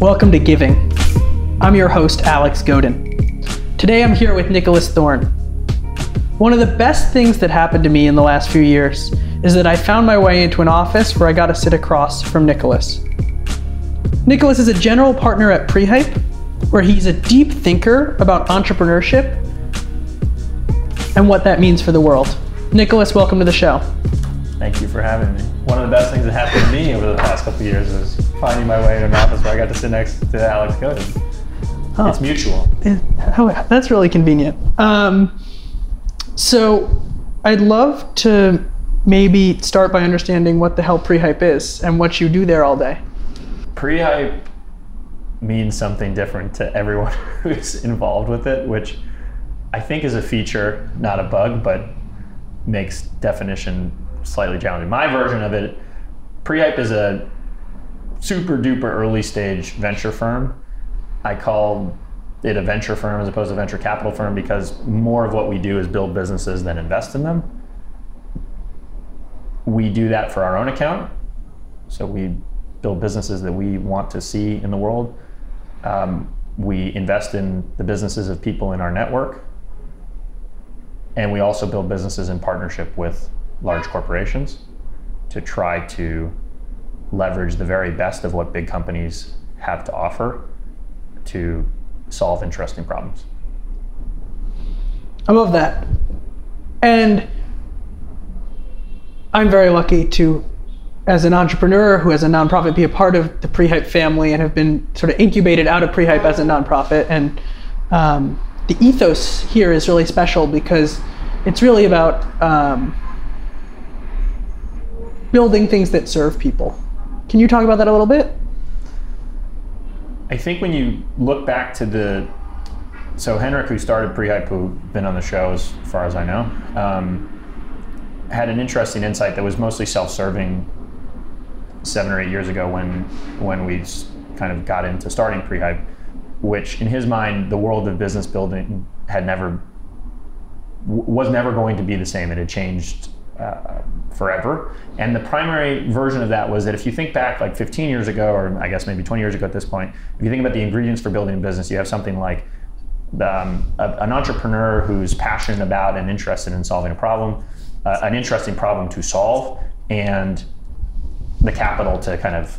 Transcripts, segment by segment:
Welcome to Giving. I'm your host, Alex Godin. Today I'm here with Nicholas Thorne. One of the best things that happened to me in the last few years is that I found my way into an office where I got to sit across from Nicholas. Nicholas is a general partner at Prehype, where he's a deep thinker about entrepreneurship and what that means for the world. Nicholas, welcome to the show. Thank you for having me. One of the best things that happened to me over the past couple years is finding my way in an office where I got to sit next to Alex Godin. Oh. It's mutual. Oh, that's really convenient. Um, so, I'd love to maybe start by understanding what the hell Prehype is and what you do there all day. Pre-hype means something different to everyone who's involved with it, which I think is a feature, not a bug, but makes definition slightly challenging. My version of it, Prehype is a super duper early stage venture firm. I call it a venture firm as opposed to venture capital firm because more of what we do is build businesses than invest in them. We do that for our own account. So we build businesses that we want to see in the world. Um, we invest in the businesses of people in our network. And we also build businesses in partnership with large corporations to try to leverage the very best of what big companies have to offer to solve interesting problems. I love that. And I'm very lucky to, as an entrepreneur who has a nonprofit, be a part of the Prehype family and have been sort of incubated out of Prehype as a nonprofit. And um, the ethos here is really special because it's really about um, building things that serve people. Can you talk about that a little bit? I think when you look back to the so Henrik, who started Prehype, who been on the show as far as I know, um, had an interesting insight that was mostly self-serving seven or eight years ago when when we kind of got into starting Prehype, which in his mind the world of business building had never was never going to be the same. It had changed uh, forever. And the primary version of that was that if you think back like 15 years ago, or I guess maybe 20 years ago at this point, if you think about the ingredients for building a business, you have something like um, a, an entrepreneur who's passionate about and interested in solving a problem, uh, an interesting problem to solve, and the capital to kind of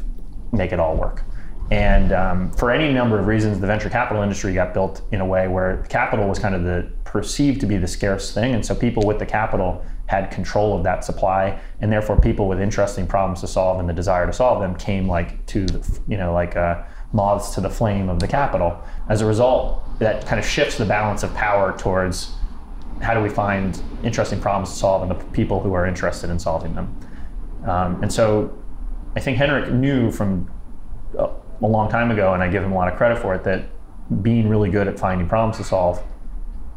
make it all work. And um, for any number of reasons, the venture capital industry got built in a way where capital was kind of the perceived to be the scarce thing, and so people with the capital had control of that supply, and therefore people with interesting problems to solve and the desire to solve them came like to the, you know like uh, moths to the flame of the capital. As a result, that kind of shifts the balance of power towards how do we find interesting problems to solve and the people who are interested in solving them. Um, and so I think Henrik knew from a long time ago, and I give him a lot of credit for it, that being really good at finding problems to solve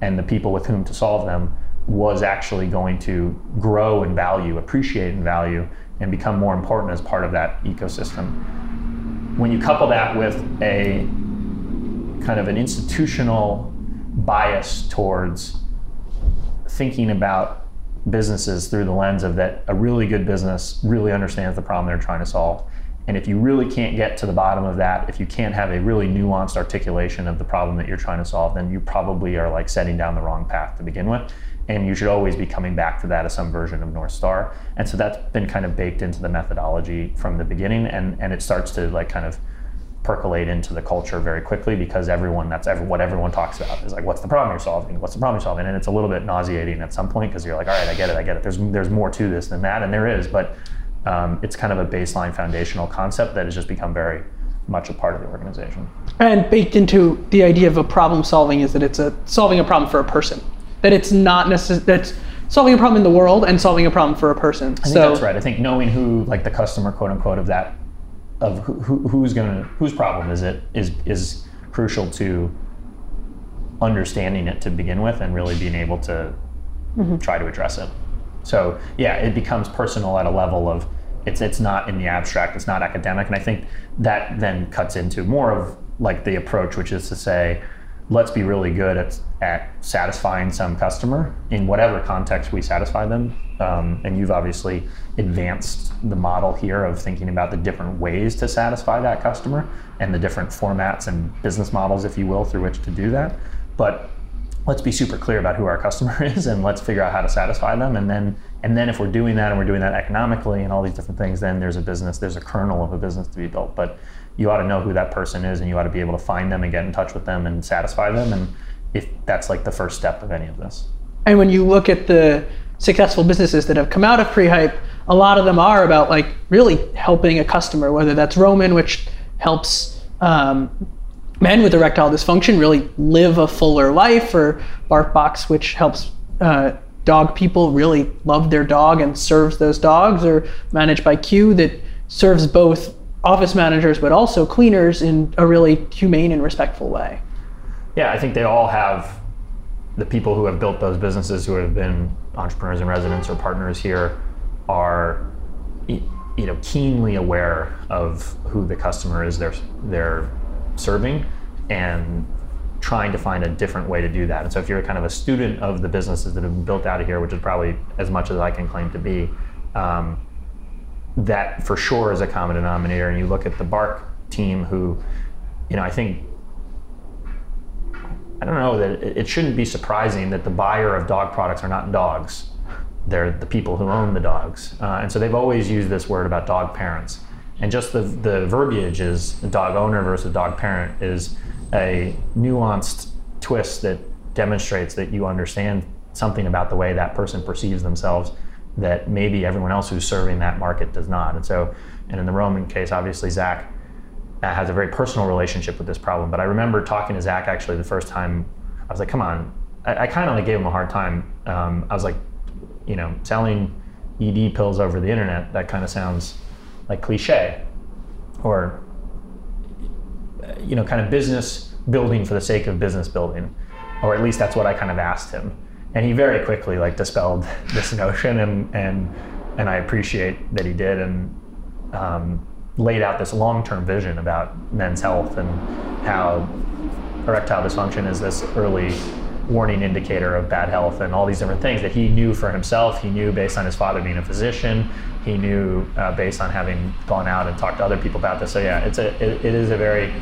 and the people with whom to solve them was actually going to grow in value, appreciate in value, and become more important as part of that ecosystem. When you couple that with a kind of an institutional bias towards thinking about businesses through the lens of that a really good business really understands the problem they're trying to solve. And if you really can't get to the bottom of that, if you can't have a really nuanced articulation of the problem that you're trying to solve, then you probably are like setting down the wrong path to begin with. And you should always be coming back to that as some version of North Star. And so that's been kind of baked into the methodology from the beginning. And, and it starts to like kind of percolate into the culture very quickly because everyone that's ever, what everyone talks about is like what's the problem you're solving what's the problem you're solving and it's a little bit nauseating at some point because you're like all right i get it i get it there's there's more to this than that and there is but um, it's kind of a baseline foundational concept that has just become very much a part of the organization And baked into the idea of a problem solving is that it's a solving a problem for a person. That it's not necessarily that's solving a problem in the world and solving a problem for a person. I think so that's right. I think knowing who, like the customer, quote unquote, of that, of who, who, who's gonna, whose problem is it, is is crucial to understanding it to begin with, and really being able to try to address it. So yeah, it becomes personal at a level of it's it's not in the abstract, it's not academic, and I think that then cuts into more of like the approach, which is to say, let's be really good at at satisfying some customer in whatever context we satisfy them um, and you've obviously advanced the model here of thinking about the different ways to satisfy that customer and the different formats and business models, if you will, through which to do that. But let's be super clear about who our customer is and let's figure out how to satisfy them. And then and then if we're doing that and we're doing that economically and all these different things then there's a business there's a kernel of a business to be built. But you ought to know who that person is and you ought to be able to find them and get in touch with them and satisfy them. And if that's like the first step of any of this. And when you look at the successful businesses that have come out of pre-hype a lot of them are about like really helping a customer whether that's roman which helps um, men with erectile dysfunction really live a fuller life, or BarkBox, which helps uh, dog people really love their dog and serves those dogs, or Managed by Q that serves both office managers but also cleaners in a really humane and respectful way. Yeah, I think they all have the people who have built those businesses who have been entrepreneurs and residents or partners here are you know keenly aware of who the customer is they're they're serving and trying to find a different way to do that. And so if you're kind of a student of the businesses that have been built out of here, which is probably as much as I can claim to be, um, that for sure is a common denominator. And you look at the Bark team who, you know, I think I don't know that it shouldn't be surprising that the buyer of dog products are not dogs. They're the people who own the dogs. Uh, and so they've always used this word about dog parents and just the, the verbiage is dog owner versus dog parent is a nuanced twist that demonstrates that you understand something about the way that person perceives themselves that maybe everyone else who's serving that market does not. And so, and in the Roman case, obviously Zach uh, has a very personal relationship with this problem. But I remember talking to Zach actually the first time. I was like, "Come on!" I, I kind of like gave him a hard time. Um, I was like, you know, selling ED pills over the internet. That kind of sounds like cliche or you know kind of business building for the sake of business building or at least that's what i kind of asked him. And he very quickly like dispelled this notion and and and i appreciate that he did and um, laid out this long-term vision about men's health and how erectile dysfunction is this early warning indicator of bad health and all these different things that he knew for himself. He knew based on his father being a physician. He knew uh, based on having gone out and talked to other people about this. So yeah, it's a it, it is a very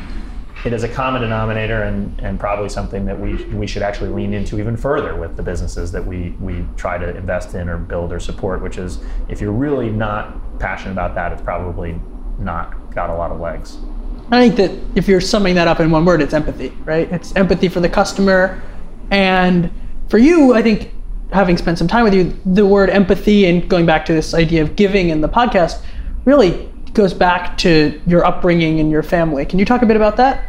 it is a common denominator and, and probably something that we, we should actually lean into even further with the businesses that we, we try to invest in or build or support, which is if you're really not passionate about that, it's probably not got a lot of legs. I think that if you're summing that up in one word, it's empathy, right? It's empathy for the customer, and for you, I think having spent some time with you, the word empathy and going back to this idea of giving in the podcast really goes back to your upbringing and your family. Can you talk a bit about that?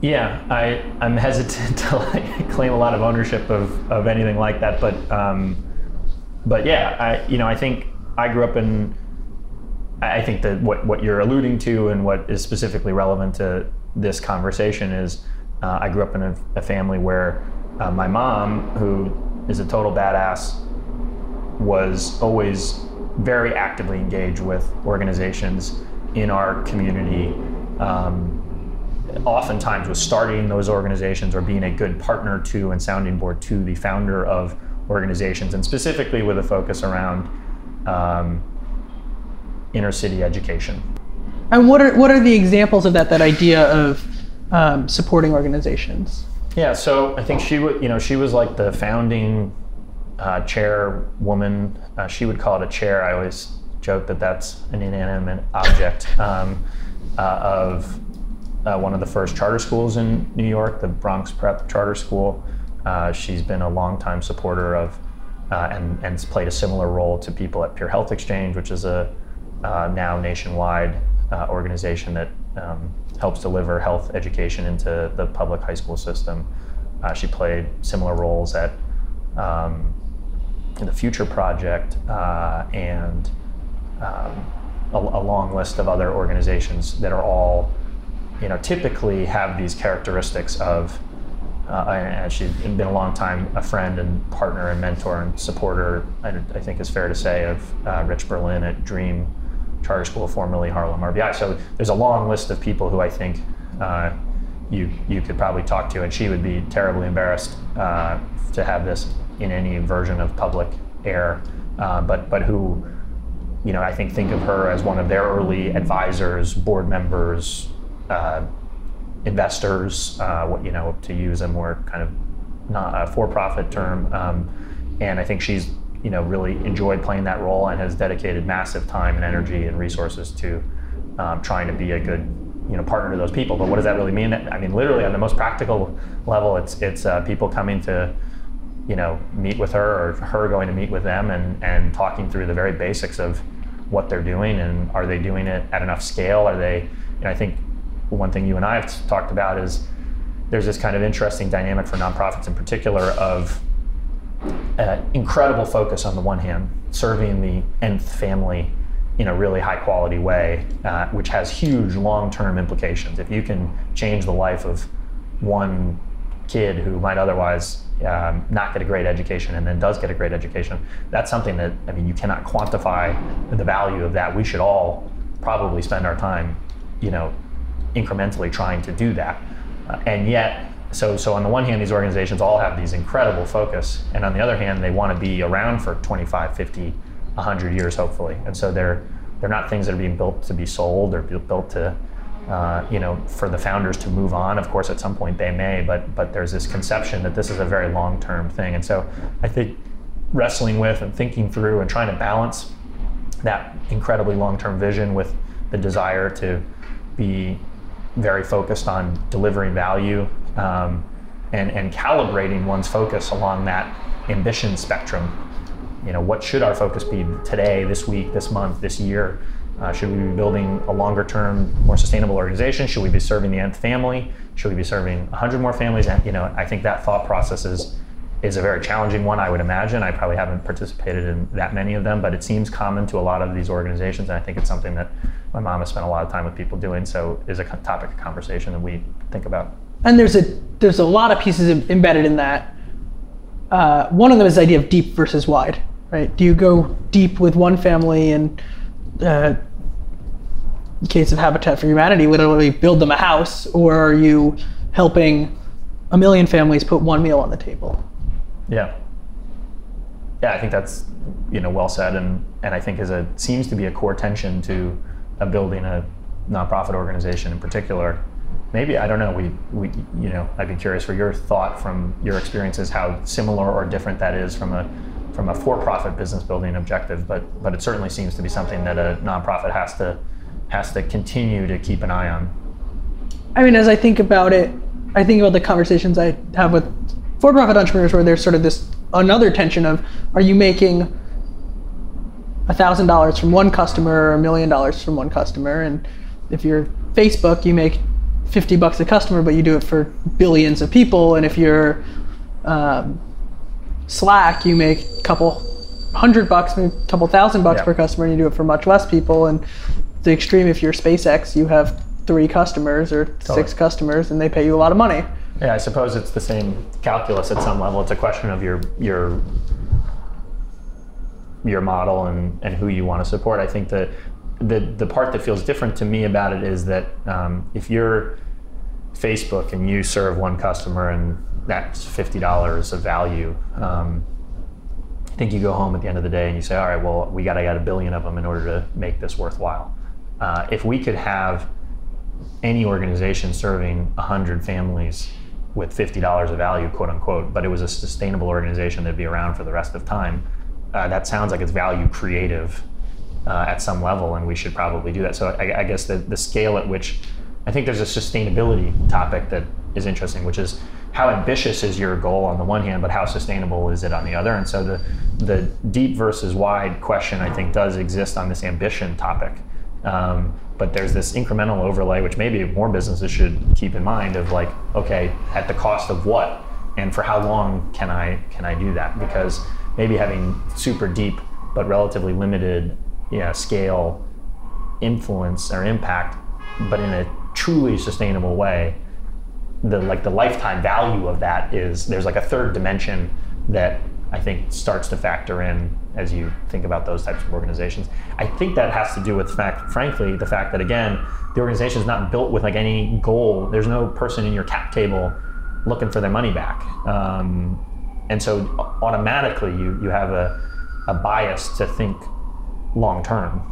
Yeah, I, I'm hesitant to like claim a lot of ownership of, of anything like that, but um, but yeah, I you know I think I grew up in I think that what, what you're alluding to and what is specifically relevant to this conversation is uh, I grew up in a, a family where uh, my mom, who is a total badass, was always very actively engaged with organizations in our community. Um, oftentimes was starting those organizations or being a good partner to and sounding board to the founder of organizations, and specifically with a focus around um, inner city education. And what are what are the examples of that? That idea of um, supporting organizations? Yeah, so I think she would, you know, she was like the founding uh, chairwoman. Uh, she would call it a chair. I always joke that that's an inanimate object um, uh, of uh, one of the first charter schools in New York, the Bronx Prep Charter School. Uh, she's been a longtime supporter of uh, and, and played a similar role to people at Peer Health Exchange, which is a now nationwide organization that um, helps deliver health education into the public high school system. Uh, she played similar roles at um, the Future Project uh, and um, a, a, long list of other organizations that are all, you know, typically have these characteristics of. Uh, and she's been a long time a friend and partner and mentor and supporter. I, I think is fair to say of uh, Rich Berlin at Dream charter school, formerly Harlem RBI. So there's a long list of people who I think uh, you you could probably talk to, and she would be terribly embarrassed uh, to have this in any version of public air, uh, but but who, you know, I think think of her as one of their early advisors, board members, uh, investors. Uh, what you know, to use a more kind of not a for-profit term, um, and I think she's you know really enjoyed playing that role and has dedicated massive time and energy and resources to um, trying to be a good you know partner to those people. But what does that really mean? I mean, literally on the most practical level, it's it's uh, people coming to you know meet with her or her going to meet with them and and talking through the very basics of what they're doing and are they doing it at enough scale? Are they? And I think one thing you and I have talked about is there's this kind of interesting dynamic for nonprofits in particular of uh, incredible focus on the one hand, serving the nth family in a really high quality way, uh, which has huge long term implications. If you can change the life of one kid who might otherwise um, not get a great education and then does get a great education, that's something that, I mean, you cannot quantify the value of that. We should all probably spend our time, you know, incrementally trying to do that. Uh, and yet, so, so on the one hand, these organizations all have these incredible focus, and on the other hand, they want to be around for 25, 50, 100 years, hopefully. And so they're they're not things that are being built to be sold. They're built to uh, you know for the founders to move on. Of course, at some point they may, but but there's this conception that this is a very long term thing. And so I think wrestling with and thinking through and trying to balance that incredibly long term vision with the desire to be very focused on delivering value um, and, and calibrating one's focus along that ambition spectrum you know, what should our focus be today, this week, this month, this year? Uh, should we be building a longer term, more sustainable organization? Should we be serving the nth family? Should we be serving 100 more families? And, you know, I think that thought process is, is a very challenging one, I would imagine. I probably haven't participated in that many of them, but it seems common to a lot of these organizations. And I think it's something that my mom has spent a lot of time with people doing. So is a topic of conversation that we think about. And there's a, there's a lot of pieces embedded in that. Uh, one of them is the idea of deep versus wide right? Do you go deep with one family and, uh, in case of Habitat for Humanity, literally build them a house, or are you helping a million families put one meal on the table? Yeah. Yeah, I think that's you know well said, and and I think is a seems to be a core tension to building a nonprofit organization in particular. Maybe I don't know. We we you know I'd be curious for your thought from your experiences how similar or different that is from a from a for-profit business building objective, but but it certainly seems to be something that a nonprofit has to has to continue to keep an eye on. I mean, as I think about it, I think about the conversations I have with for-profit entrepreneurs where there's sort of this another tension of are you making thousand dollars from one customer or a million dollars from one customer and if you're facebook you make 50 bucks a customer but you do it for billions of people and if you're um, Slack, you make a couple hundred bucks, maybe a couple thousand bucks per customer, and you do it for much less people. And the extreme, if you're SpaceX, you have three customers or totally. six customers, and they pay you a lot of money. Yeah, I suppose it's the same calculus at some level. It's a question of your your your model and, and who you want to support. I think that the the part that feels different to me about it is that um, if you're Facebook and you serve one customer and that's fifty dollars of value. Um, I think you go home at the end of the day and you say, all right, well, we got to get a billion of them in order to make this worthwhile. Uh, if we could have any organization serving 100 families with $50 of value, quote unquote, but it was a sustainable organization that'd be around for the rest of time, uh, that sounds like it's value creative uh, at some level, and we should probably do that. So I, I guess the, the scale at which I think there's a sustainability topic that is interesting, which is how ambitious is your goal on the one hand, but how sustainable is it on the other? And so the the deep versus wide question I think does exist on this ambition topic. Um, but there's this incremental overlay, which maybe more businesses should keep in mind of like, okay, at the cost of what, and for how long can I can I do that? Because maybe having super deep but relatively limited you know, scale influence or impact, but in a truly sustainable way the like the lifetime value of that is there's like a third dimension that I think starts to factor in as you think about those types of organizations. I think that has to do with fact, frankly, the fact that again, the organization is not built with like any goal. There's no person in your cap table looking for their money back, um, and so automatically you you have a a bias to think long term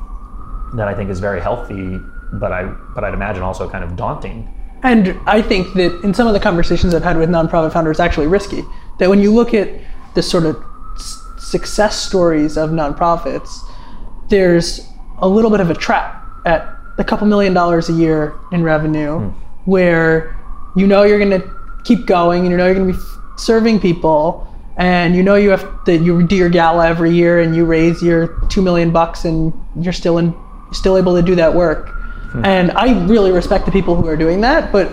that I think is very healthy, but I but I'd imagine also kind of daunting. And I think that in some of the conversations I've had with nonprofit founders, it's actually risky. That when you look at the sort of s- success stories of nonprofits, there's a little bit of a trap at a couple million dollars a year in revenue, hmm. where you know you're going to keep going and you know you're going to be f- serving people, and you know you have that you do your gala every year and you raise your two million bucks and you're still in still able to do that work. And I really respect the people who are doing that, but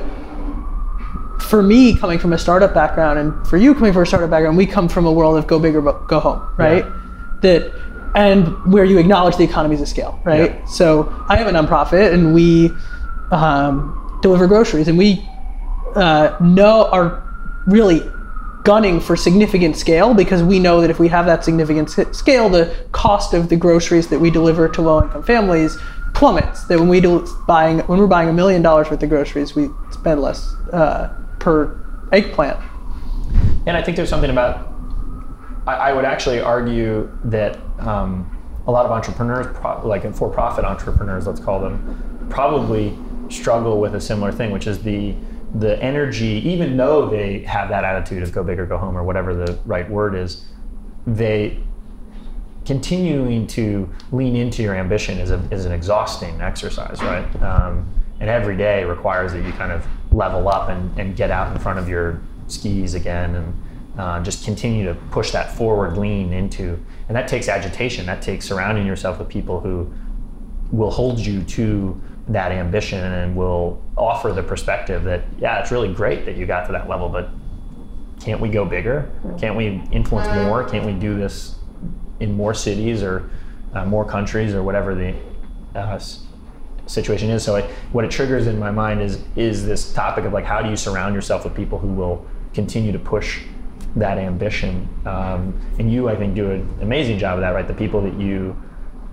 for me coming from a startup background and for you coming from a startup background we come from a world of go big or go home right Yeah. that and where you acknowledge the economies of scale right Yeah. so i have a nonprofit and we um, deliver groceries and we uh, know are really gunning for significant scale because we know that if we have that significant scale the cost of the groceries that we deliver to low income families plummets that when we do buying when we're buying a million dollars worth of groceries we spend less uh, per eggplant And I think there's something about. I, I would actually argue that um, a lot of entrepreneurs, like for-profit entrepreneurs, let's call them, probably struggle with a similar thing, which is the the energy. Even though they have that attitude of go big or go home, or whatever the right word is, they continuing to lean into your ambition is, a, is an exhausting exercise, right? Um, and every day requires that you kind of level up and, and get out in front of your skis again and uh, just continue to push that forward lean into. And that takes agitation. That takes surrounding yourself with people who will hold you to that ambition and will offer the perspective that, yeah, it's really great that you got to that level, but can't we go bigger? Can't we influence more? Can't we do this in more cities or uh, more countries or whatever the uh, situation is? So it, what it triggers in my mind is is this topic of like how do you surround yourself with people who will continue to push that ambition? Um, and you, I think, do an amazing job of that. Right, the people that you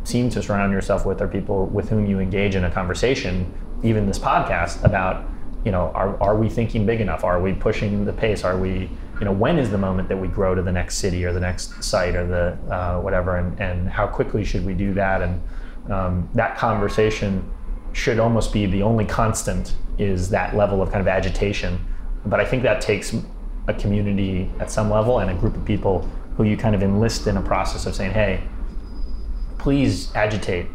seem to surround yourself with are people with whom you engage in a conversation, even this podcast about, you know, are, are we thinking big enough? Are we pushing the pace? Are we, you know, when is the moment that we grow to the next city or the next site or the uh, whatever, and, and how quickly should we do that? And um, that conversation should almost be the only constant is that level of kind of agitation. But I think that takes a community at some level and a group of people who you kind of enlist in a process of saying, hey, please agitate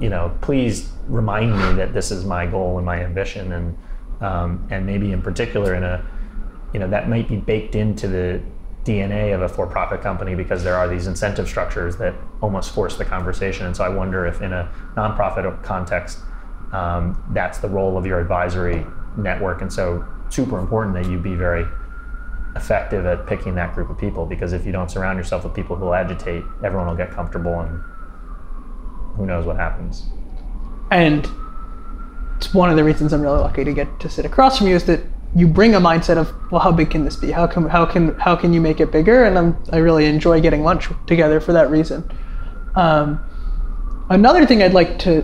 you know please remind me that this is my goal and my ambition. And um, and maybe in particular in a you know that might be baked into the DNA of a for-profit company because there are these incentive structures that almost force the conversation. And so I wonder if in a nonprofit context um, that's the role of your advisory network. And so super important that you be very effective at picking that group of people because if you don't surround yourself with people who will agitate everyone will get comfortable and who knows what happens. and it's one of the reasons i'm really lucky to get to sit across from you is that you bring a mindset of well how big can this be? How can how can how can you make it bigger? And I'm, i really enjoy getting lunch together for that reason. Um, another thing i'd like to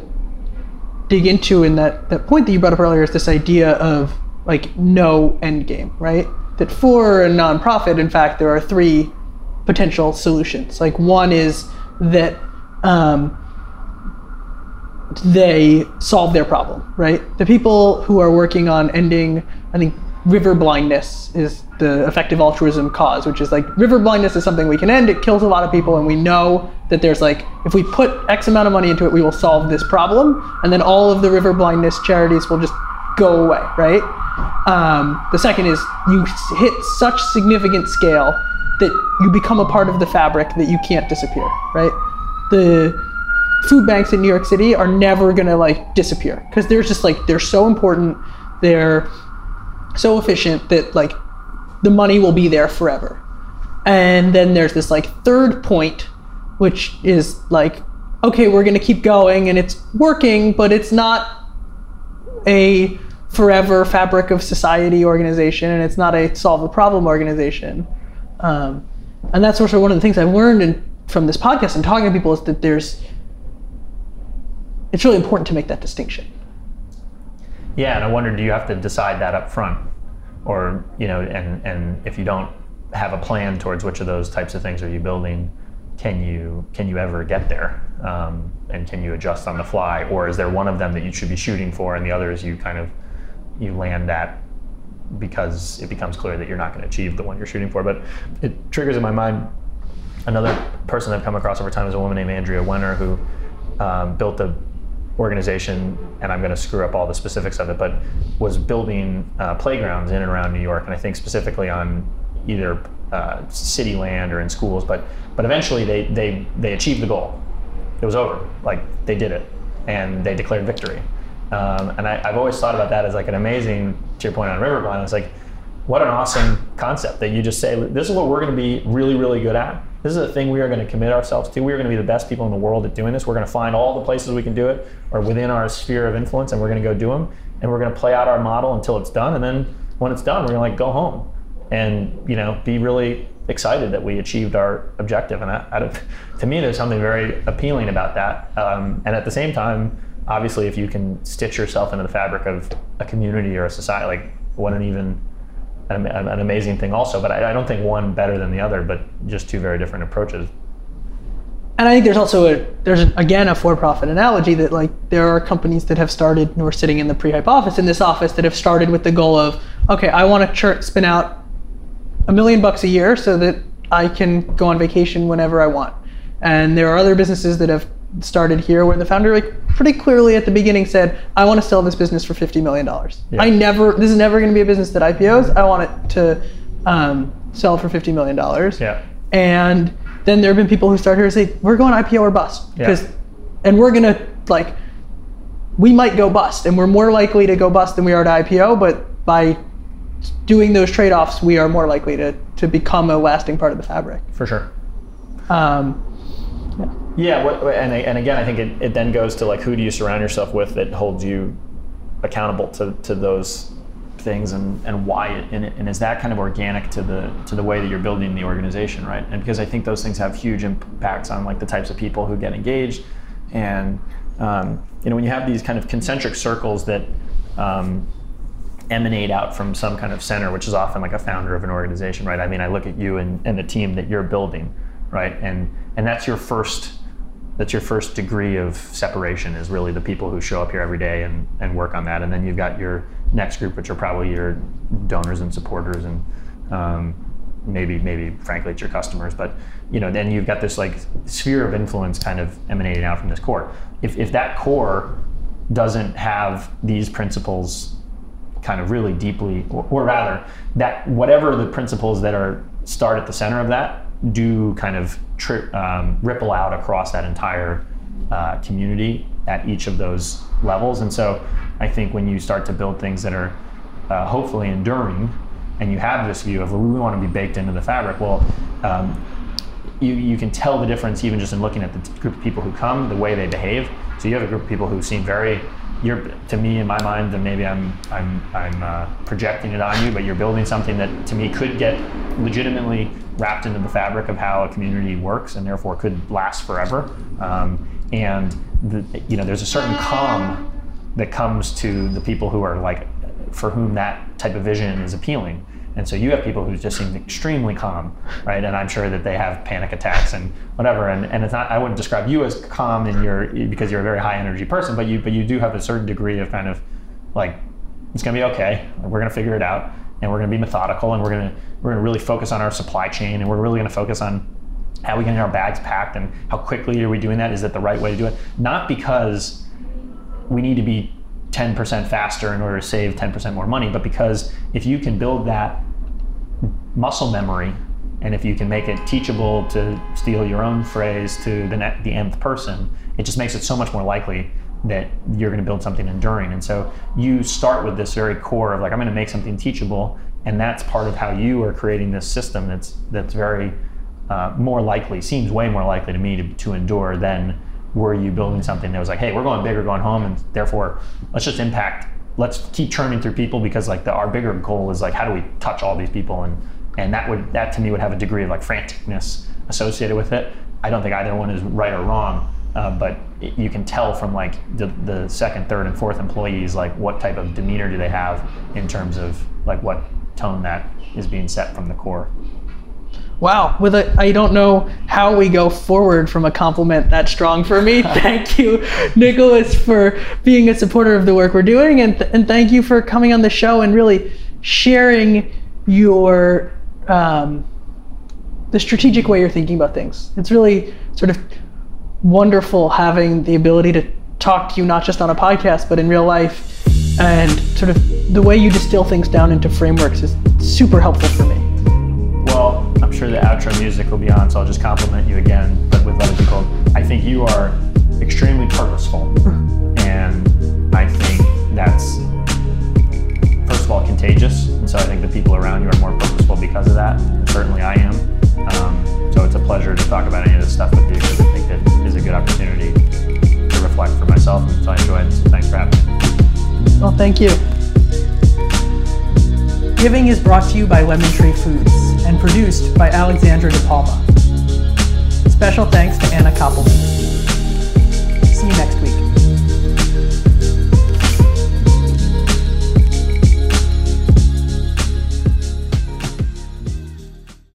dig into in that, that point that you brought up earlier is this idea of like no end game right? That for a nonprofit in fact there are three potential solutions. Like one is that um, they solve their problem, right? The people who are working on ending, I think, river blindness is the effective altruism cause, which is like river blindness is something we can end. It kills a lot of people, and we know that there's like, if we put X amount of money into it, we will solve this problem, and then all of the river blindness charities will just go away, right? Um, the second is you hit such significant scale that you become a part of the fabric that you can't disappear, right? The food banks in New York City are never gonna like disappear because they're just like they're so important, they're so efficient that like the money will be there forever. And then there's this like third point, which is like, okay, we're gonna keep going and it's working, but it's not a forever fabric of society organization and it's not a solve a problem organization. Um, and that's also one of the things I've learned in, from this podcast and talking to people is that there's it's really important to make that distinction. Yeah, and I wonder, do you have to decide that up front, or you know, and and if you don't have a plan towards which of those types of things are you building, can you can you ever get there? Um, and can you adjust on the fly? Or is there one of them that you should be shooting for and the others you kind of you land at because it becomes clear that you're not going to achieve the one you're shooting for? But it triggers in my mind another person I've come across over time is a woman named Andrea Wenner who um, built a organization and I'm going to screw up all the specifics of it but was building uh, playgrounds in and around New York and I think specifically on either uh, city land or in schools, but but eventually they they they achieved the goal. It was over. Like they did it, and they declared victory. Um, and I, have always thought about that as like an amazing. To your point on Riverbond, it's like what an awesome concept that you just say this is what we're going to be really really good at. This is a thing we are going to commit ourselves to. We are going to be the best people in the world at doing this. We're going to find all the places we can do it or within our sphere of influence, and we're going to go do them. And we're going to play out our model until it's done. And then when it's done, we're going to like go home and you know be really excited that we achieved our objective. And I, I, to me, there's something very appealing about that. Um, and at the same time, obviously, if you can stitch yourself into the fabric of a community or a society, like what an even an, an amazing thing also. But I, I don't think one better than the other, but just two very different approaches. And I think there's also a there's again a for-profit analogy that like there are companies that have started and we're sitting in the pre-hype office in this office that have started with the goal of okay I want to spin out a million bucks a year so that I can go on vacation whenever I want. And there are other businesses that have started here where the founder like pretty clearly at the beginning said, I want to sell this business for $50 million. Yeah. I never, this is never going to be a business that IPOs. I want it to um, sell for $50 million. Yeah. And then there have been people who start here and say, we're going IPO or bust. Because, yeah. and we're going to like, we might go bust and we're more likely to go bust than we are to IPO, but by doing those trade-offs, we are more likely to, to become a lasting part of the fabric. For sure. Um, yeah. And, and again, I think it, it then goes to like who do you surround yourself with that holds you accountable to, to those things and, and why it, and, and is that kind of organic to the to the way that you're building the organization, right? And because I think those things have huge impacts on like the types of people who get engaged, and um, you know when you have these kind of concentric circles that um, emanate out from some kind of center, which is often like a founder of an organization, right? I mean, I look at you and, and the team that you're building, right? And and that's your first that's your first degree of separation is really the people who show up here every day and, and work on that. And then you've got your next group, which are probably your donors and supporters and um, maybe maybe frankly it's your customers. But you know, then you've got this like sphere of influence kind of emanating out from this core. If if that core doesn't have these principles kind of really deeply, or, or rather, that whatever the principles that are start at the center of that do kind of um, ripple out across that entire uh, community at each of those levels. And so I think when you start to build things that are uh, hopefully enduring, and you have this view of well, we want to be baked into the fabric, well, um, you, you can tell the difference even just in looking at the group of people who come, the way they behave. So you have a group of people who seem very you're to me in my mind then maybe i'm i'm i'm uh, projecting it on you but you're building something that to me could get legitimately wrapped into the fabric of how a community works and therefore could last forever. Um, and the, you know there's a certain calm that comes to the people who are like for whom that type of vision is appealing and so you have people who just seem extremely calm, right? And I'm sure that they have panic attacks and whatever. And, and it's not, I wouldn't describe you as calm in your, because you're a very high energy person, but you, but you do have a certain degree of kind of like, it's going to be okay. We're going to figure it out and we're going to be methodical and we're to, we're to really focus on our supply chain and we're really going to focus on how we get our bags packed and how quickly are we doing that? Is that the right way to do it? Not because we need to be 10% faster in order to save 10% more money, but because if you can build that muscle memory and if you can make it teachable to steal your own phrase to the, the nth person, it just makes it so much more likely that you're going to build something enduring. And so you start with this very core of like, I'm going to make something teachable. And that's part of how you are creating this system that's, that's very uh, more likely, seems way more likely to me to, to endure than were you building something that was like, hey, we're going big, we're going home, and therefore let's just impact, let's keep churning through people because like the, our bigger goal is like how do we touch all these people and and that would that to me would have a degree of like franticness associated with it. I don't think either one is right or wrong, uh, but it, you can tell from like the, the second, third, and fourth employees like what type of demeanor do they have in terms of like what tone that is being set from the core. Wow, with a, I don't know how we go forward from a compliment that strong for me. thank you, Nicholas, for being a supporter of the work we're doing, and th- and thank you for coming on the show and really sharing your um, the strategic way you're thinking about things. It's really sort of wonderful having the ability to talk to you not just on a podcast but in real life, and sort of the way you distill things down into frameworks is super helpful for me. I'm sure the outro music will be on, so I'll just compliment you again, but with Be Cold. I think you are extremely purposeful, and I think that's first of all contagious, and so I think the people around you are more purposeful because of that, and certainly I am. Um, so it's a pleasure to talk about any of this stuff with you because I think it is a good opportunity to reflect for myself, and so I enjoyed it. So thanks for having me. Well, thank you. Giving is brought to you by Lemon Tree Foods and produced by Alexandra De Palma. Special thanks to Anna Koppelman. See you next week.